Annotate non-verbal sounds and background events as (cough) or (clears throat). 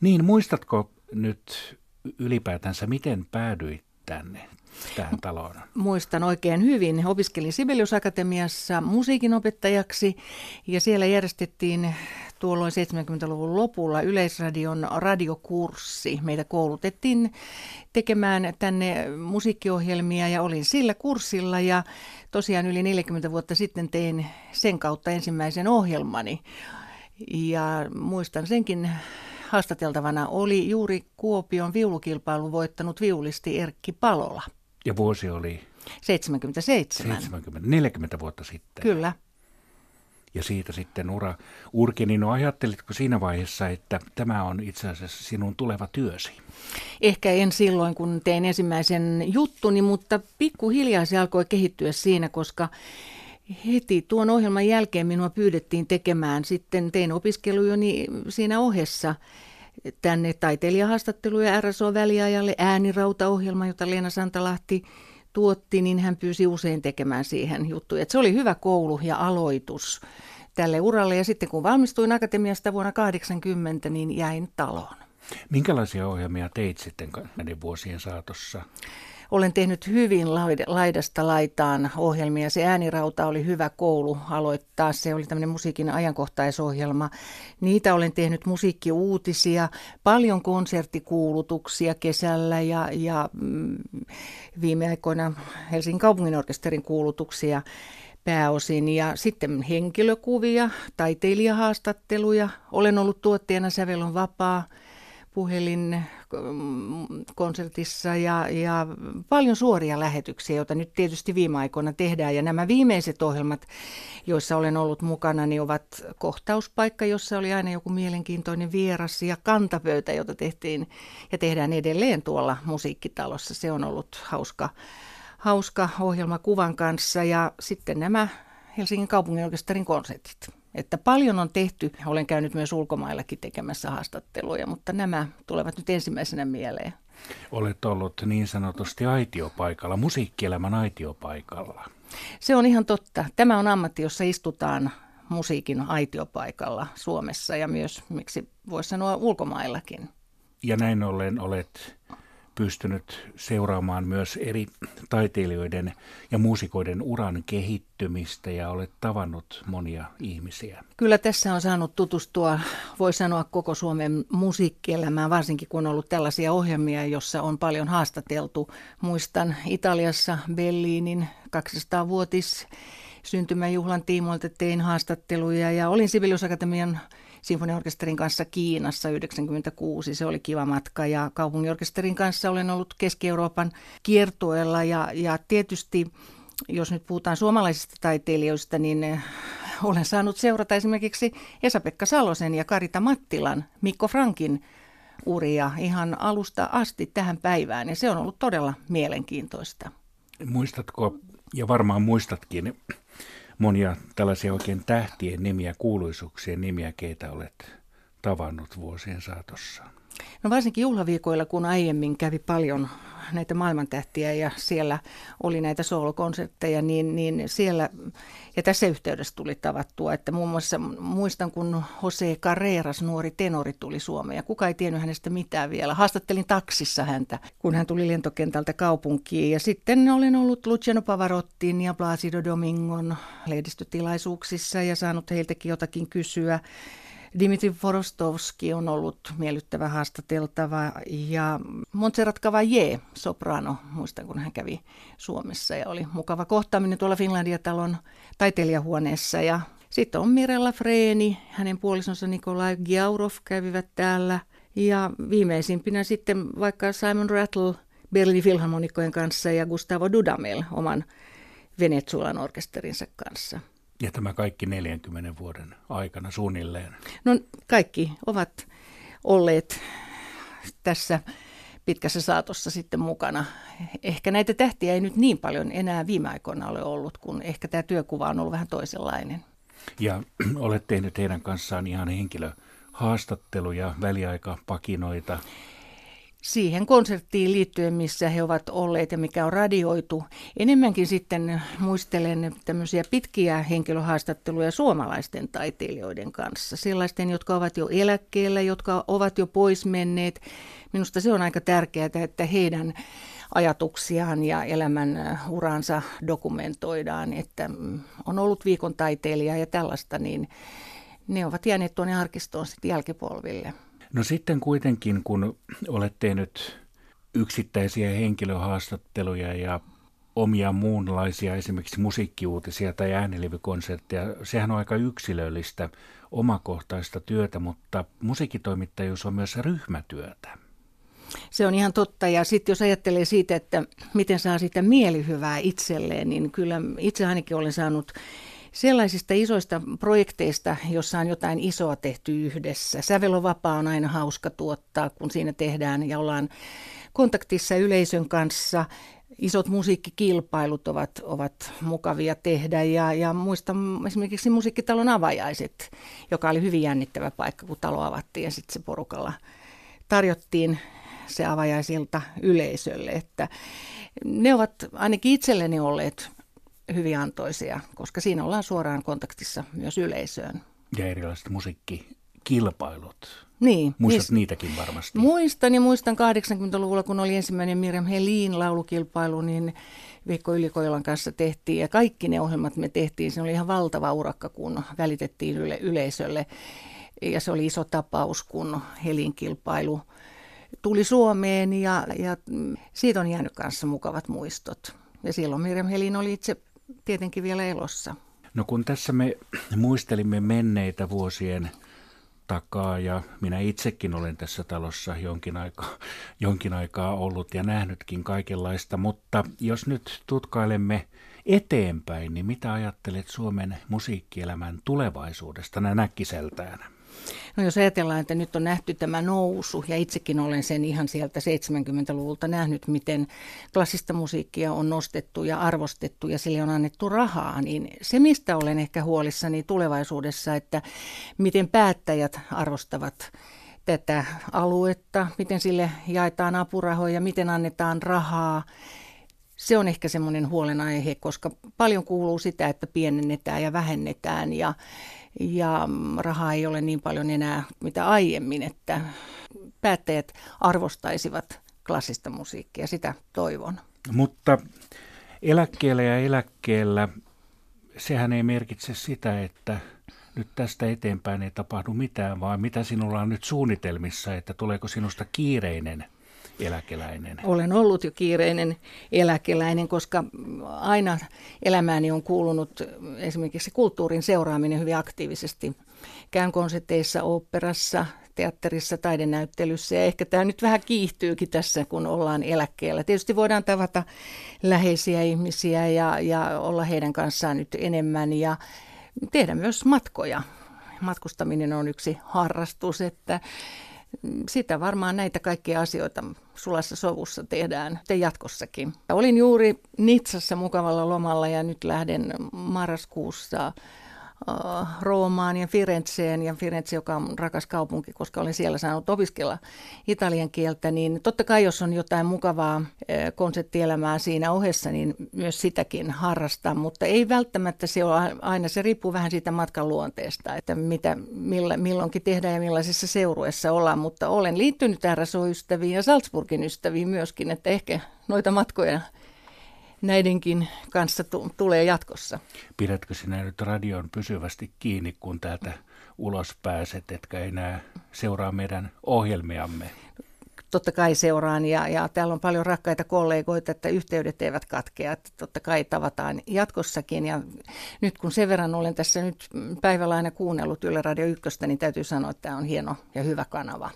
Niin, muistatko nyt ylipäätänsä, miten päädyit tänne, tähän taloon? Muistan oikein hyvin. Opiskelin Sibelius Akatemiassa musiikinopettajaksi ja siellä järjestettiin tuolloin 70-luvun lopulla Yleisradion radiokurssi. Meitä koulutettiin tekemään tänne musiikkiohjelmia ja olin sillä kurssilla ja tosiaan yli 40 vuotta sitten tein sen kautta ensimmäisen ohjelmani. Ja muistan senkin haastateltavana oli juuri Kuopion viulukilpailun voittanut viulisti Erkki Palola. Ja vuosi oli? 77. 70, 40 vuotta sitten. Kyllä. Ja siitä sitten ura urki, no ajattelitko siinä vaiheessa, että tämä on itse asiassa sinun tuleva työsi? Ehkä en silloin, kun tein ensimmäisen juttuni, mutta pikkuhiljaa se alkoi kehittyä siinä, koska heti tuon ohjelman jälkeen minua pyydettiin tekemään. Sitten tein opiskelujoni siinä ohessa tänne taiteilijahaastatteluja RSO-väliajalle äänirautaohjelma, jota Leena Santalahti tuotti, niin hän pyysi usein tekemään siihen juttuja. Et se oli hyvä koulu ja aloitus tälle uralle. Ja sitten kun valmistuin akatemiasta vuonna 80, niin jäin taloon. Minkälaisia ohjelmia teit sitten näiden vuosien saatossa? Olen tehnyt hyvin laidasta laitaan ohjelmia. Se äänirauta oli hyvä koulu aloittaa. Se oli tämmöinen musiikin ajankohtaisohjelma. Niitä olen tehnyt musiikkiuutisia, paljon konserttikuulutuksia kesällä ja, ja mm, viime aikoina Helsingin kaupunginorkesterin kuulutuksia pääosin ja sitten henkilökuvia, taiteilijahaastatteluja. Olen ollut tuottajana Sävel on vapaa puhelin konsertissa ja, ja paljon suoria lähetyksiä, joita nyt tietysti viime aikoina tehdään. Ja nämä viimeiset ohjelmat, joissa olen ollut mukana, niin ovat kohtauspaikka, jossa oli aina joku mielenkiintoinen vieras ja kantapöytä, jota tehtiin ja tehdään edelleen tuolla musiikkitalossa. Se on ollut hauska, hauska ohjelma kuvan kanssa ja sitten nämä Helsingin kaupunginorkesterin konsertit. Että paljon on tehty. Olen käynyt myös ulkomaillakin tekemässä haastatteluja, mutta nämä tulevat nyt ensimmäisenä mieleen. Olet ollut niin sanotusti aitiopaikalla, musiikkielämän aitiopaikalla. Se on ihan totta. Tämä on ammatti, jossa istutaan musiikin aitiopaikalla Suomessa ja myös, miksi voisi sanoa, ulkomaillakin. Ja näin ollen olet pystynyt seuraamaan myös eri taiteilijoiden ja muusikoiden uran kehittymistä ja olet tavannut monia ihmisiä. Kyllä tässä on saanut tutustua, voi sanoa, koko Suomen musiikkielämään, varsinkin kun on ollut tällaisia ohjelmia, jossa on paljon haastateltu. Muistan Italiassa Bellinin 200-vuotis syntymäjuhlan tiimoilta tein haastatteluja ja olin Sibelius Akatemian sinfoniorkesterin kanssa Kiinassa 96. Se oli kiva matka ja kaupunginorkesterin kanssa olen ollut Keski-Euroopan kiertueella ja, ja tietysti jos nyt puhutaan suomalaisista taiteilijoista, niin eh, olen saanut seurata esimerkiksi Esa-Pekka Salosen ja Karita Mattilan, Mikko Frankin uria ihan alusta asti tähän päivään ja se on ollut todella mielenkiintoista. Muistatko, ja varmaan muistatkin, monia tällaisia oikein tähtien nimiä, kuuluisuuksien nimiä, keitä olet tavannut vuosien saatossa? No varsinkin juhlaviikoilla, kun aiemmin kävi paljon näitä maailmantähtiä ja siellä oli näitä soolokonsertteja, niin, niin siellä, ja tässä yhteydessä tuli tavattua, että muun muassa muistan, kun Jose Carreras, nuori tenori, tuli Suomeen ja kuka ei tiennyt hänestä mitään vielä. Haastattelin taksissa häntä, kun hän tuli lentokentältä kaupunkiin ja sitten olen ollut Luciano Pavarottin ja Placido Domingon lehdistötilaisuuksissa ja saanut heiltäkin jotakin kysyä. Dimitri Forostovski on ollut miellyttävä haastateltava ja Montserrat Cavalier, soprano, muistan kun hän kävi Suomessa ja oli mukava kohtaaminen tuolla Finlandia-talon taiteilijahuoneessa ja sitten on Mirella Freeni, hänen puolisonsa Nikolai Giaurov kävivät täällä ja viimeisimpinä sitten vaikka Simon Rattle Berlinin filharmonikkojen kanssa ja Gustavo Dudamel oman Venezuelan orkesterinsa kanssa. Ja tämä kaikki 40 vuoden aikana suunnilleen? No kaikki ovat olleet tässä pitkässä saatossa sitten mukana. Ehkä näitä tähtiä ei nyt niin paljon enää viime aikoina ole ollut, kun ehkä tämä työkuva on ollut vähän toisenlainen. Ja (clears throat) olet tehnyt heidän kanssaan ihan henkilöhaastatteluja, väliaikapakinoita. Siihen konserttiin liittyen, missä he ovat olleet ja mikä on radioitu. Enemmänkin sitten muistelen tämmöisiä pitkiä henkilöhaastatteluja suomalaisten taiteilijoiden kanssa. Sellaisten, jotka ovat jo eläkkeellä, jotka ovat jo pois menneet. Minusta se on aika tärkeää, että heidän ajatuksiaan ja elämän uransa dokumentoidaan, että mm, on ollut viikon taiteilija ja tällaista, niin ne ovat jääneet tuonne arkistoon sitten jälkipolville. No sitten kuitenkin, kun olet tehnyt yksittäisiä henkilöhaastatteluja ja omia muunlaisia esimerkiksi musiikkiuutisia tai äänilivykonsertteja, sehän on aika yksilöllistä, omakohtaista työtä, mutta musiikkitoimittajuus on myös ryhmätyötä. Se on ihan totta. Ja sitten jos ajattelee siitä, että miten saa sitä mielihyvää itselleen, niin kyllä itse ainakin olen saanut sellaisista isoista projekteista, jossa on jotain isoa tehty yhdessä. Sävelovapaa on aina hauska tuottaa, kun siinä tehdään ja ollaan kontaktissa yleisön kanssa. Isot musiikkikilpailut ovat, ovat mukavia tehdä ja, ja muistan esimerkiksi musiikkitalon avajaiset, joka oli hyvin jännittävä paikka, kun talo avattiin ja sitten se porukalla tarjottiin se avajaisilta yleisölle. Että ne ovat ainakin itselleni olleet hyvin antoisia, koska siinä ollaan suoraan kontaktissa myös yleisöön. Ja erilaiset musiikkikilpailut. Niin. Muistat niin, niitäkin varmasti. Muistan ja muistan 80-luvulla, kun oli ensimmäinen Miriam Helin laulukilpailu, niin Veikko Ylikoilan kanssa tehtiin ja kaikki ne ohjelmat me tehtiin. Se oli ihan valtava urakka, kun välitettiin yle- yleisölle. Ja se oli iso tapaus, kun Helin kilpailu tuli Suomeen ja, ja siitä on jäänyt kanssa mukavat muistot. Ja silloin Miriam Helin oli itse tietenkin vielä elossa. No kun tässä me muistelimme menneitä vuosien takaa ja minä itsekin olen tässä talossa jonkin aikaa, jonkin aikaa ollut ja nähnytkin kaikenlaista, mutta jos nyt tutkailemme eteenpäin, niin mitä ajattelet Suomen musiikkielämän tulevaisuudesta näin äkkiseltään? No jos ajatellaan, että nyt on nähty tämä nousu, ja itsekin olen sen ihan sieltä 70-luvulta nähnyt, miten klassista musiikkia on nostettu ja arvostettu ja sille on annettu rahaa, niin se mistä olen ehkä huolissani tulevaisuudessa, että miten päättäjät arvostavat tätä aluetta, miten sille jaetaan apurahoja, miten annetaan rahaa, se on ehkä semmoinen huolenaihe, koska paljon kuuluu sitä, että pienennetään ja vähennetään ja ja rahaa ei ole niin paljon enää mitä aiemmin, että päättäjät arvostaisivat klassista musiikkia, sitä toivon. Mutta eläkkeellä ja eläkkeellä, sehän ei merkitse sitä, että nyt tästä eteenpäin ei tapahdu mitään, vaan mitä sinulla on nyt suunnitelmissa, että tuleeko sinusta kiireinen – eläkeläinen? Olen ollut jo kiireinen eläkeläinen, koska aina elämääni on kuulunut esimerkiksi kulttuurin seuraaminen hyvin aktiivisesti. Käyn konserteissa, oopperassa, teatterissa, taidenäyttelyssä ja ehkä tämä nyt vähän kiihtyykin tässä, kun ollaan eläkkeellä. Tietysti voidaan tavata läheisiä ihmisiä ja, ja olla heidän kanssaan nyt enemmän ja tehdä myös matkoja. Matkustaminen on yksi harrastus, että sitä varmaan näitä kaikkia asioita sulassa sovussa tehdään te jatkossakin. Olin juuri Nitsassa mukavalla lomalla ja nyt lähden marraskuussa Roomaan ja Firenzeen, ja Firenze, joka on rakas kaupunki, koska olen siellä saanut opiskella italian kieltä, niin totta kai jos on jotain mukavaa äh, konseptielämää siinä ohessa, niin myös sitäkin harrastaa, mutta ei välttämättä se ole aina, se riippuu vähän siitä matkan luonteesta, että mitä millä, milloinkin tehdään ja millaisessa seurueessa ollaan, mutta olen liittynyt RSO-ystäviin ja Salzburgin ystäviin myöskin, että ehkä noita matkoja näidenkin kanssa t- tulee jatkossa. Pidätkö sinä nyt radion pysyvästi kiinni, kun täältä ulos pääset, etkä enää seuraa meidän ohjelmiamme? Totta kai seuraan ja, ja täällä on paljon rakkaita kollegoita, että yhteydet eivät katkea. Että totta kai tavataan jatkossakin ja nyt kun sen verran olen tässä nyt päivällä aina kuunnellut Yle Radio 1, niin täytyy sanoa, että tämä on hieno ja hyvä kanava.